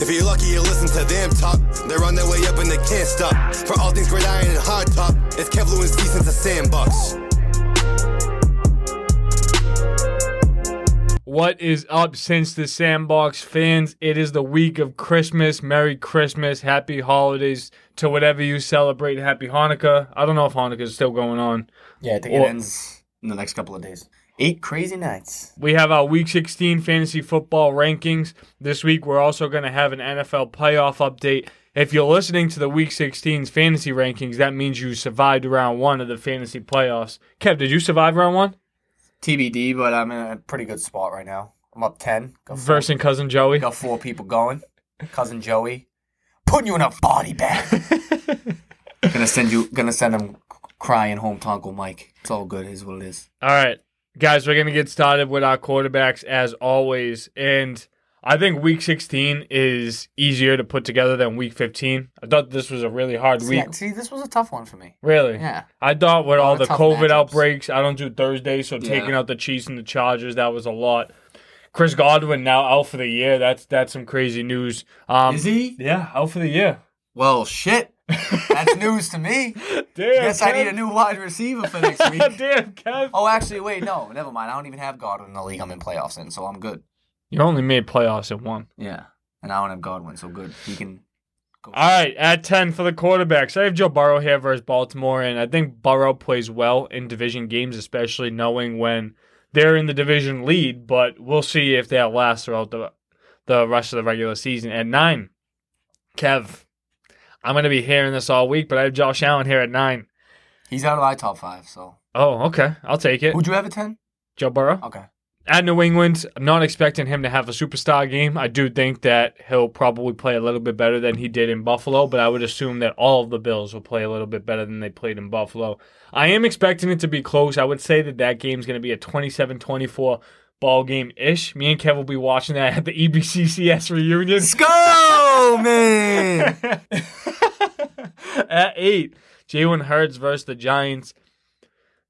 If you're lucky, you listen to them talk. They're on their way up and they can't stop. For all things great iron and hard top, it's Kev Lewis since the sandbox. What is up since the Sandbox fans? It is the week of Christmas. Merry Christmas. Happy holidays to whatever you celebrate. Happy Hanukkah. I don't know if Hanukkah is still going on. Yeah, I think Well- it ends in the next couple of days. Eight crazy nights. We have our Week 16 fantasy football rankings. This week, we're also going to have an NFL playoff update. If you're listening to the Week 16's fantasy rankings, that means you survived round one of the fantasy playoffs. Kev, did you survive round one? TBD, but I'm in a pretty good spot right now. I'm up 10. Got four, Versing cousin Joey. got four people going. Cousin Joey. Putting you in a body bag. gonna send you, gonna send him crying home to Uncle Mike. It's all good. It is what it is. All right, guys, we're gonna get started with our quarterbacks as always, and I think Week 16 is easier to put together than Week 15. I thought this was a really hard See, week. see, this was a tough one for me. Really? Yeah. I thought with all the COVID matchups. outbreaks, I don't do Thursday, so Yeah. taking out the Chiefs and the Chargers, that was a lot. Chris Godwin now out for the year. That's that's some crazy news. Um, Is he? Yeah, out for the year. Well, shit. That's news to me. Damn. Guess I need a new wide receiver for next week. Damn, Kev. Oh, actually, wait, no, never mind. I don't even have Godwin in the league I'm in playoffs in, so I'm good. You only made playoffs at one. Yeah. And I don't have Godwin, so good. He can go. All right, at 10 for the quarterbacks. I have Joe Burrow here versus Baltimore, and I think Burrow plays well in division games, especially knowing when they're in the division lead, but we'll see if that lasts throughout the, the rest of the regular season. At 9, Kev, I'm going to be hearing this all week, but I have Josh Allen here at 9. He's out of my top five, so. Oh, okay. I'll take it. Would you have a 10? Joe Burrow. Okay. At New England, I'm not expecting him to have a superstar game. I do think that he'll probably play a little bit better than he did in Buffalo, but I would assume that all of the Bills will play a little bit better than they played in Buffalo. I am expecting it to be close. I would say that that game's going to be a 27 24 ball game ish. Me and Kev will be watching that at the EBCCS reunion. Let's go, man! At eight, Jalen Hurts versus the Giants.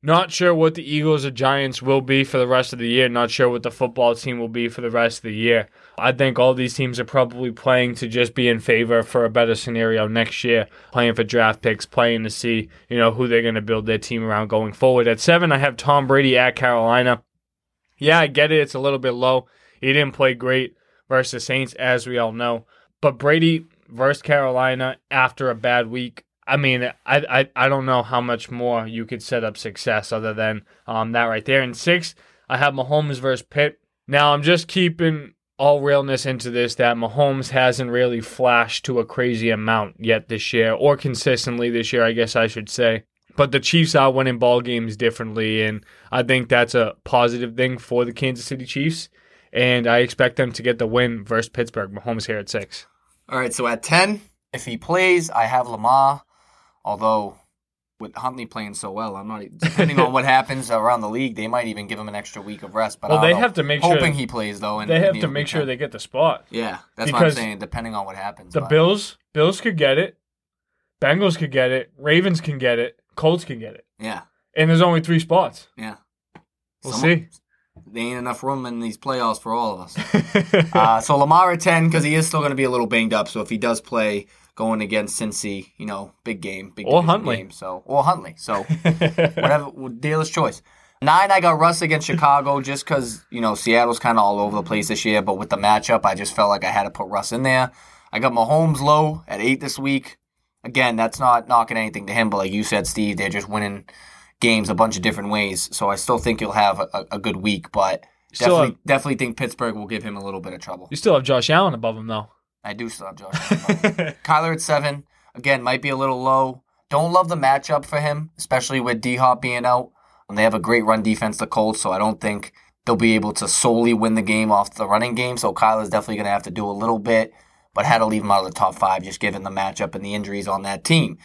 Not sure what the Eagles or Giants will be for the rest of the year. Not sure what the football team will be for the rest of the year. I think all these teams are probably playing to just be in favor for a better scenario next year, playing for draft picks, playing to see you know who they're going to build their team around going forward. At seven, I have Tom Brady at Carolina. Yeah, I get it. It's a little bit low. He didn't play great versus Saints, as we all know. But Brady versus Carolina after a bad week. I mean, I, I I don't know how much more you could set up success other than um that right there. And six, I have Mahomes versus Pitt. Now I'm just keeping all realness into this that Mahomes hasn't really flashed to a crazy amount yet this year, or consistently this year, I guess I should say. But the Chiefs are winning ball games differently, and I think that's a positive thing for the Kansas City Chiefs. And I expect them to get the win versus Pittsburgh. Mahomes here at six. All right, so at 10, if he plays, I have Lamar. Although, with Huntley playing so well, I'm not, depending on what happens around the league, they might even give him an extra week of rest. But Well, I they know. have to make sure- Hoping he plays, though. And They have to make sure 10. they get the spot. Yeah, that's what I'm Because saying, depending on what happens. The but- Bills, Bills could get it. Bengals could get it. Ravens can get it. Colts can get it. Yeah, And there's only three spots. yeah. We'll Someone- There ain't enough room in these playoffs for all of us. uh, so Lamar at 10, because he is still going to be a little banged up. So if he does play going against Cincy, you know, big game. Big Or Huntley. Game, so, or Huntley. So whatever, dealer's choice. Nine, I got Russ against Chicago just because, you know, Seattle's kind of all over the place this year. But with the matchup, I just felt like I had to put Russ in there. I got Mahomes low at eight this week. Again, that's not knocking anything to him, but like you said, Steve, they're just winning games a bunch of different ways. So I still think he'll have a, a good week, but definitely, have- definitely think Pittsburgh will give him a little bit of trouble. you still have Josh Allen above him, though. I do still have Josh. Allen. Kyler at seven. Again, might be a little low. Don't love the matchup for him, especially with D Hop being out. And they have a great run defense, the Colts, so I don't think they'll be able to solely win the game off the running game. So Kyler's definitely going to have to do a little bit, but had to leave him out of the top five just given the matchup and the injuries on that team.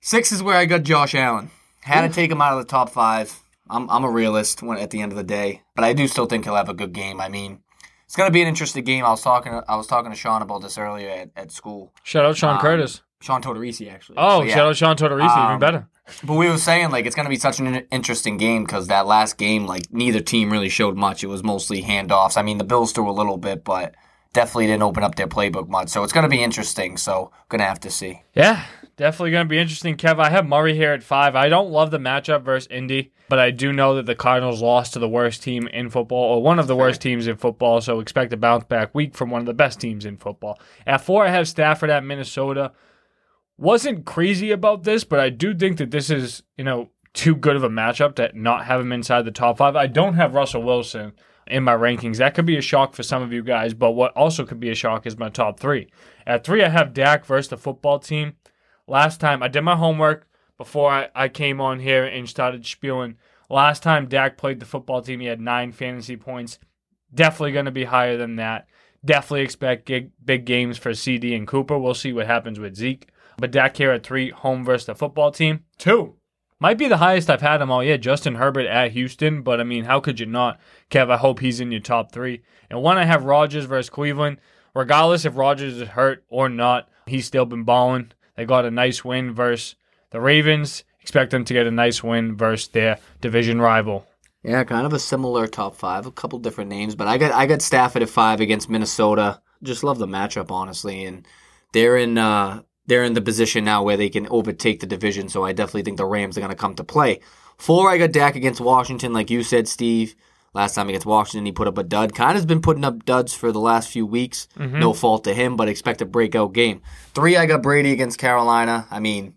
Six is where I got Josh Allen. Had to take him out of the top five. I'm, I'm a realist when, at the end of the day, but I do still think he'll have a good game. I mean, it's going to be an interesting game. I was talking I was talking to Sean about this earlier at, at school. Shout out Sean Um, Curtis. Sean Tortorisi, actually. Oh, So, yeah. shout out Sean Tortorisi, even Um, better. But we were saying like it's going to be such an interesting game because that last game, like neither team really showed much. It was mostly handoffs. I mean, the Bills threw a little bit, but definitely didn't open up their playbook much. So it's going to be interesting. So going to have to see. Yeah, definitely going to be interesting, Kev. I have Murray here at five. I don't love the matchup versus Indy, but I do know that the Cardinals lost to the worst team in football, or one of the worst teams in football. So expect a bounce back week from one of the best teams in football. At four, I have Stafford at Minnesota. Wasn't crazy about this, but I do think that this is, you know, too good of a matchup to not have him inside the top five. I don't have Russell Wilson in my rankings. That could be a shock for some of you guys, but what also could be a shock is my top three. At three, I have Dak versus the football team. Last time I did my homework before I, I came on here and started spewing. Last time Dak played the football team, he had nine fantasy points. Definitely going to be higher than that. Definitely expect big, big games for CD and Cooper. We'll see what happens with Zeke. But Dak here at three, home versus the football team. Two, might be the highest I've had him all year. Justin Herbert at Houston, but I mean, how could you not? Kev, I hope he's in your top three. And one, I have Rodgers versus Cleveland. Regardless if Rodgers is hurt or not, he's still been balling. They got a nice win versus the Ravens. Expect them to get a nice win versus their division rival. Yeah, kind of a similar top five, a couple different names, but I got I got Stafford at five against Minnesota. Just love the matchup, honestly, and they're in uh, they're in the position now where they can overtake the division. So I definitely think the Rams are going to come to play. Four, I got Dak against Washington, like you said, Steve. Last time against Washington, he put up a dud. Kind of has been putting up duds for the last few weeks. Mm-hmm. No fault to him, but expect a breakout game. Three, I got Brady against Carolina. I mean,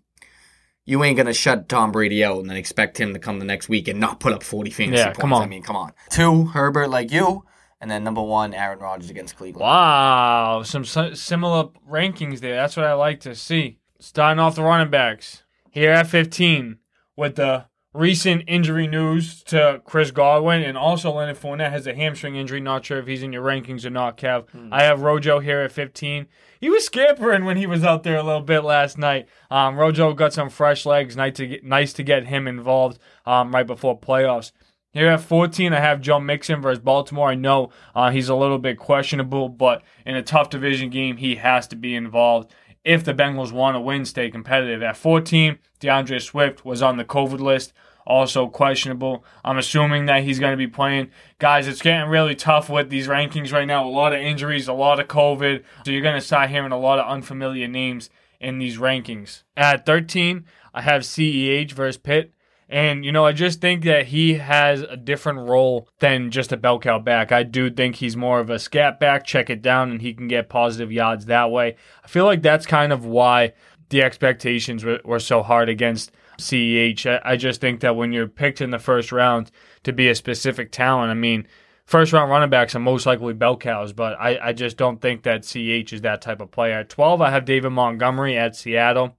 you ain't gonna shut Tom Brady out and then expect him to come the next week and not put up forty fantasy yeah, points. Come on. I mean, come on. Two, Herbert like you. And then number one, Aaron Rodgers against Cleveland. Wow, some similar rankings there. That's what I like to see. Starting off the running backs here at 15 with the recent injury news to Chris Godwin and also Leonard Fournette has a hamstring injury. Not sure if he's in your rankings or not, Kev. Mm. I have Rojo here at 15. He was scampering when he was out there a little bit last night. Um, Rojo got some fresh legs. Nice to get, nice to get him involved um, right before playoffs. Here at 14, I have Joe Mixon versus Baltimore. I know uh, he's a little bit questionable, but in a tough division game, he has to be involved if the Bengals want to win, stay competitive. At 14, D'Andre Swift was on the COVID list, also questionable. I'm assuming that he's going to be playing. Guys, it's getting really tough with these rankings right now. A lot of injuries, a lot of COVID. So you're going to start hearing a lot of unfamiliar names in these rankings. At 13, I have CEH versus Pitt. And, you know, I just think that he has a different role than just a bell cow back. I do think he's more of a scat back, check it down, and he can get positive yards that way. I feel like that's kind of why the expectations were, were so hard against CEH. I, I just think that when you're picked in the first round to be a specific talent, I mean, first round running backs are most likely bell cows, but I, I just don't think that CH is that type of player. At 12, I have David Montgomery at Seattle.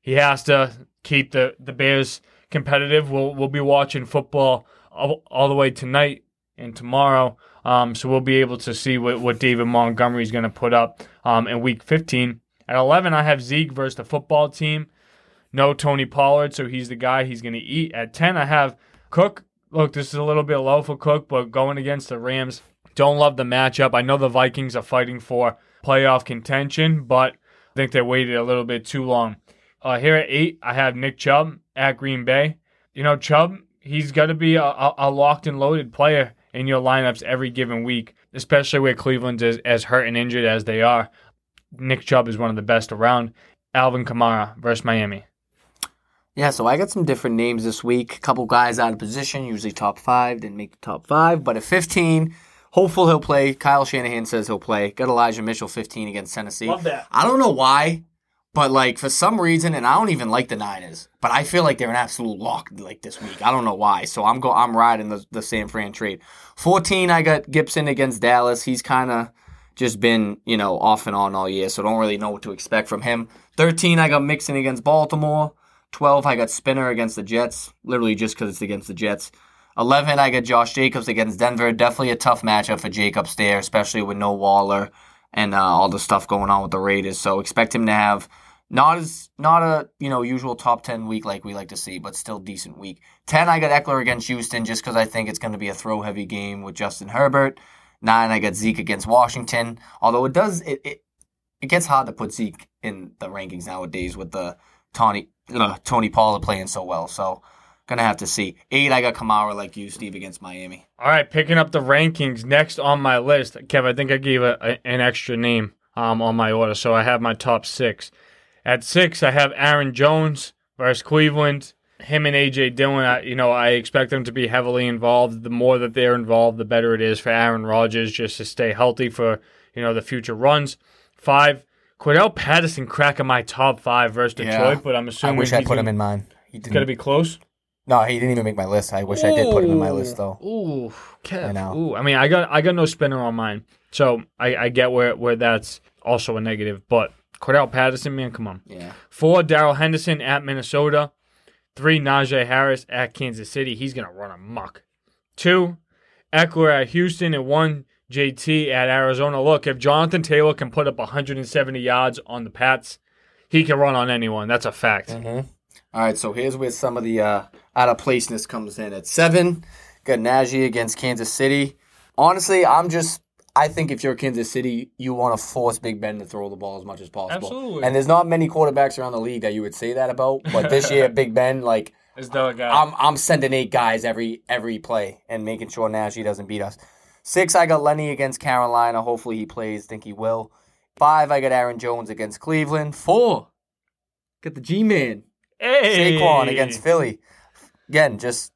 He has to keep the, the Bears competitive. We'll we'll be watching football all, all the way tonight and tomorrow. Um, so we'll be able to see what, what David Montgomery is going to put up um, in week 15. At 11, I have Zeke versus the football team. No Tony Pollard, so he's the guy he's going to eat. At 10, I have Cook. Look, this is a little bit low for Cook, but going against the Rams, don't love the matchup. I know the Vikings are fighting for playoff contention, but I think they waited a little bit too long. Uh, here at 8, I have Nick Chubb at Green Bay. You know, Chubb, he's going to be a, a, locked and loaded player in your lineups every given week, especially where Cleveland's as, as hurt and injured as they are. Nick Chubb is one of the best around. Alvin Kamara versus Miami. Yeah, so I got some different names this week. A couple guys out of position, usually top five, didn't make the top five. But at 15, hopeful he'll play. Kyle Shanahan says he'll play. Got Elijah Mitchell 15 against Tennessee. Love that. I don't know why. But like for some reason, and I don't even like the Niners, but I feel like they're an absolute lock like this week. I don't know why. So I'm go I'm riding the the San Fran trade. Fourteen, I got Gibson against Dallas. He's kind of just been you know off and on all year, so don't really know what to expect from him. Thirteen, I got Mixon against Baltimore. Twelve, I got Spinner against the Jets, literally just because it's against the Jets. 11, I got Josh Jacobs against Denver. Definitely a tough matchup for Jacobs there, especially with no Waller and uh, all the stuff going on with the Raiders. So expect him to have not as not a you know usual top ten week like we like to see, but still decent week. Ten, I got Ekeler against Houston just because I think it's going to be a throw heavy game with Justin Herbert. Nine, I got Zeke against Washington. Although it does it it, it gets hard to put Zeke in the rankings nowadays with the Tony uh, Tony Pollard playing so well. So Gonna have to see. Eight, I got Kamara like you, Steve, against Miami. All right, picking up the rankings next on my list. Kev, I think I gave a, a- an extra name um, on my order, so I have my top six. At six, I have Aaron Jones versus Cleveland. Him and AJ Dillon, I, you know, I expect them to be heavily involved. The more that they're involved, the better it is for Aaron Rodgers just to stay healthy for you know the future runs. Five, Cordarrelle Patterson cracking my top five versus Yeah. Detroit, but I'm assuming I wish I he's put gonna, him in mine. He It's didn't. gonna be close. No, he didn't even make my list. I wish I did put him in my list though. Ooh, Kev. I know. Ooh, I mean, I got I got no spinner on mine, so I, I get where where that's also a negative. But Cordarrelle Patterson, man, come on. Yeah. Four, Darrell Henderson at Minnesota. Three, Najee Harris at Kansas City. He's gonna run amok. Two, Ekeler at Houston, and one, JT at Arizona. Look, if Jonathan Taylor can put up 170 yards on the Pats, he can run on anyone. That's a fact. Mm-hmm. All right, so here's where some of the uh, out of placeness comes in. At seven, got Najee against Kansas City. Honestly, I'm just. I think if you're Kansas City, you want to force Big Ben to throw the ball as much as possible. Absolutely. And there's not many quarterbacks around the league that you would say that about. But this year, Big Ben, like Is the guy? I'm, I'm sending eight guys every every play and making sure Najee doesn't beat us. Six, I got Lenny against Carolina. Hopefully he plays. Think he will. Five, I got Aaron Jones against Cleveland. Four, got the G Man. hey, Saquon against Philly. Again, just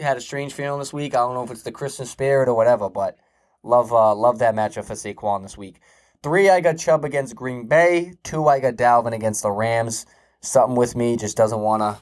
had a strange feeling this week. I don't know if it's the Christmas spirit or whatever, but love uh, love that matchup for Saquon this week. Three, I got Chubb against Green Bay. Two, I got Dalvin against the Rams. Something with me just doesn't wanna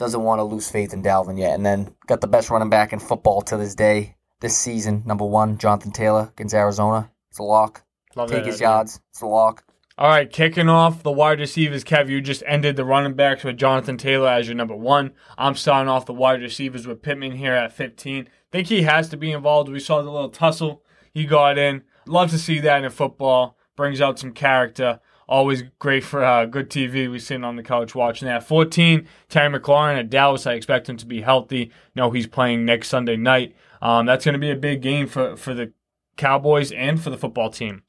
doesn't want to lose faith in Dalvin yet. And then got the best running back in football to this day, this season, number one, Jonathan Taylor against Arizona. It's a lock. Love Take his idea. yards. It's a lock. All right, kicking off the wide receivers, Kev. You just ended the running backs with Jonathan Taylor as your number one. I'm starting off the wide receivers with Pittman here at 15. Think he has to be involved. We saw the little tussle he got in. Love to see that in football. Brings out some character. Always great for uh, good TV. We sitting on the couch watching that. 14, Terry McLaurin at Dallas. I expect him to be healthy. No, he's playing next Sunday night. Um, that's going to be a big game for, for the Cowboys and for the football team.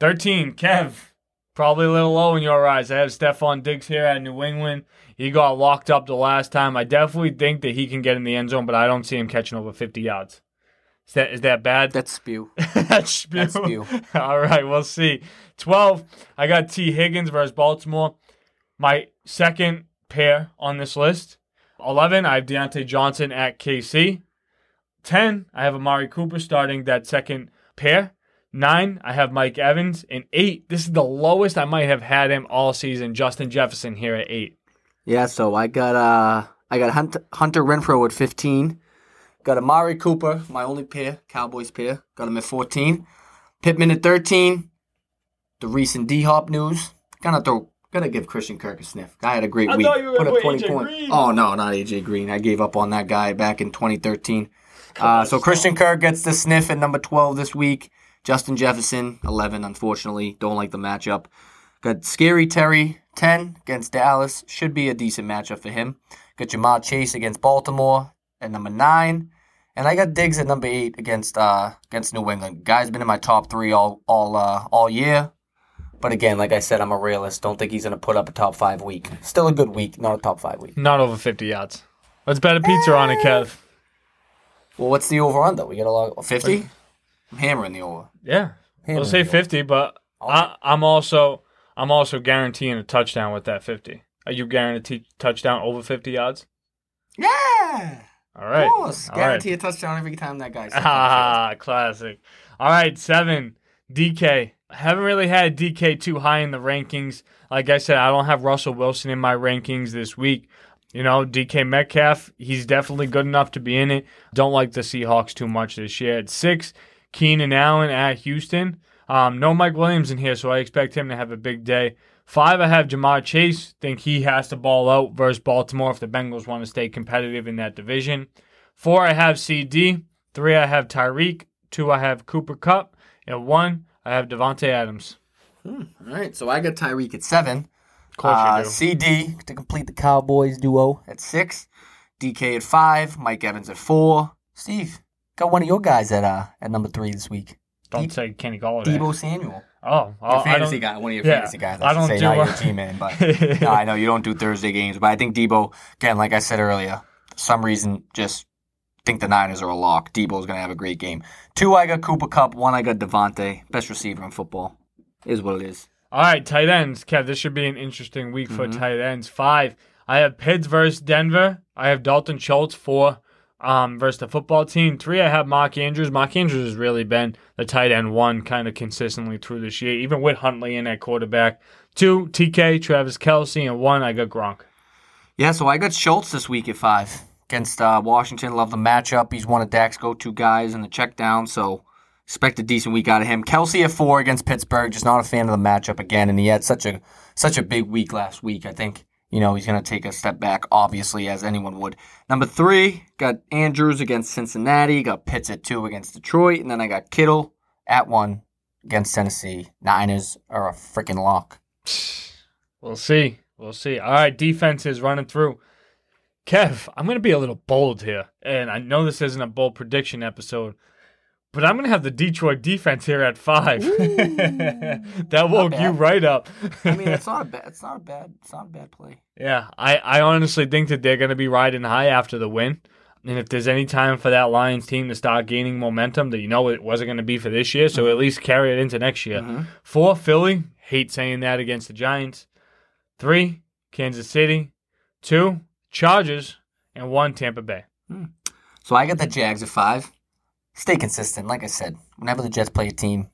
13, Kev. Probably a little low in your eyes. I have Stefon Diggs here at New England. He got locked up the last time. I definitely think that he can get in the end zone, but I don't see him catching over 50 yards. Is that is that bad? That's spew. That's spew. That's spew. All right, we'll see. 12, I got Tee Higgins versus Baltimore. My second pair on this list. 11, I have Diontae Johnson at KC. 10, I have Amari Cooper starting that second pair. 9, I have Mike Evans. And 8, this is the lowest I might have had him all season. Justin Jefferson here at 8. Yeah, so I got uh I got Hunter, Hunter Renfrow at 15. Got Amari Cooper, my only pair, Cowboys pair. Got him at 14. Pittman at 13. The recent D Hop news. Gotta throw gotta give Christian Kirk a sniff. Guy had a great I week. you were Put up 20 points. Oh no, not AJ Green. I gave up on that guy back in 2013. Uh, so Christian Kirk gets the sniff at number 12 this week. Justin Jefferson, 11, unfortunately. Don't like the matchup. Got Scary Terry, 10 against Dallas. Should be a decent matchup for him. Got Ja'Marr Chase against Baltimore at number 9. And I got Diggs at number 8 against uh, against New England. Guy's been in my top 3 all all uh, all year. But again, like I said, I'm a realist. Don't think he's going to put up a top 5 week. Still a good week, not a top 5 week. Not over 50 yards. Let's bet a pizza on it, Kev. Well, what's the over under? We got a log 50? I'm hammering the over. Yeah. We'll say. 50, but I, I'm also I'm also guaranteeing a touchdown with that 50. Are you guaranteed touchdown over 50 yards? Yeah. All right. Of course. All Guarantee right. a touchdown every time that guy steps on the field. Ah, classic. All right, seven. DK. I haven't really had DK too high in the rankings. Like I said, I don't have Russell Wilson in my rankings this week. You know, DK Metcalf, he's definitely good enough to be in it. Don't like the Seahawks too much this year. At six, Keenan Allen at Houston. Um, no Mike Williams in here, so I expect him to have a big day. Five, I have Ja'Marr Chase. Think he has to ball out versus Baltimore if the Bengals want to stay competitive in that division. Four, I have CD. Three, I have Tyreek. Two, I have Cooper Kupp. And one, I have Davante Adams. All right. So I got Tyreek at seven. Uh, you do. CD to complete the Cowboys duo at six. DK at five. Mike Evans at four. Steve, got one of your guys at uh at number three this week. Don't Deep- say Kenny Golladay. Deebo Samuel. Oh, oh Your I fantasy guy, one of your yeah, fantasy guys. I I, don't say, do not uh, your team man, but no, I know you don't do Thursday games, but I think Deebo again, like I said earlier, for some reason, just think the Niners are a lock. Deebo's going to have a great game. Two, I got Cooper Kupp. One, I got Davante. Best receiver in football. Is what it is. All right, tight ends. Kev, this should be an interesting week for tight ends. Five. I have Pitts versus Denver. I have Dalton Schultz. Four. Um, versus the football team. Three, I have Mark Andrews. Mark Andrews has really been the tight end one kind of consistently through this year, even with Huntley in at quarterback. Two, TK, Travis Kelce, and one, I got Gronk. Yeah, so I got Schultz this week at five against uh, Washington. Love the matchup. He's one of Dak's go-to guys in the check down, so expect a decent week out of him. Kelce at four against Pittsburgh. Just not a fan of the matchup again, and he had such a such a big week last week. I think you know he's going to take a step back, obviously, as anyone would. Number three, got Andrews against Cincinnati. Got Pitts at two against Detroit, and then I got Kittle at one against Tennessee. Niners are a freaking lock. We'll see. We'll see. All right, defense is running through. Kev, I'm going to be a little bold here. And I know this isn't a bold prediction episode, but I'm going to have the Detroit defense here at five. that woke you right up. I mean, it's not a bad. It's not a bad. It's not a bad play. yeah, I, I honestly think that they're going to be riding high after the win. And if there's any time for that Lions team to start gaining momentum, that you know it wasn't going to be for this year, so at least carry it into next year. Mhm. Four, Philly. Hate saying that against the Giants. Three, Kansas City. Two, Chargers. And one, Tampa Bay. So I got the Jags at five. Stay consistent, like I said. Whenever the Jets play a team,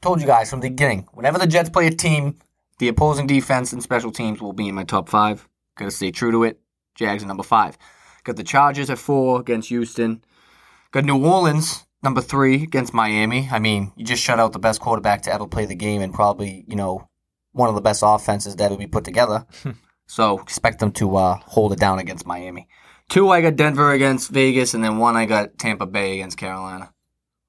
told you guys from the beginning. Whenever the Jets play a team, the opposing defense and special teams will be in my top five. Gotta stay true to it. Jags at number five. Got the Chargers at four against Houston. Got New Orleans number three against Miami. I mean, you just shut out the best quarterback to ever play the game and probably you know one of the best offenses that ever be put together. so expect them to uh, hold it down against Miami. Two, I got Denver against Vegas, and then one, I got Tampa Bay against Carolina.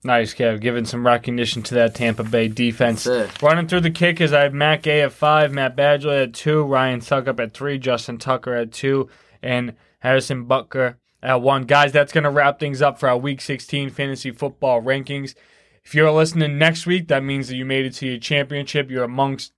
Nice, Kev. Giving some recognition to that Tampa Bay defense. Running through the kickers, I have Matt Gay at five, Matt Badgley at two, Ryan Succop at three, Justin Tucker at two, and Harrison Butker at one. Guys, that's going to wrap things up for our Week 16 fantasy football rankings. If you're listening next week, that means that you made it to your championship. You're amongst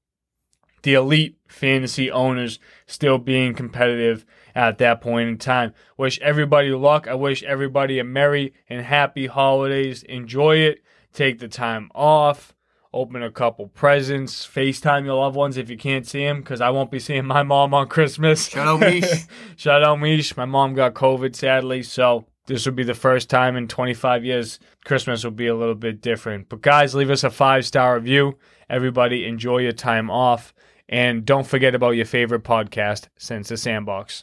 the elite fantasy owners still being competitive at that point in time. Wish everybody luck. I wish everybody a merry and happy holidays. Enjoy it. Take the time off. Open a couple presents. FaceTime your loved ones if you can't see them, because I won't be seeing my mom on Christmas. Shout out, Mish. Shout out Mish. My mom got COVID sadly, so this will be the first time in 25 years Christmas will be a little bit different. But guys, leave us a five star review. Everybody enjoy your time off. And don't forget about your favorite podcast, Since the Sandbox.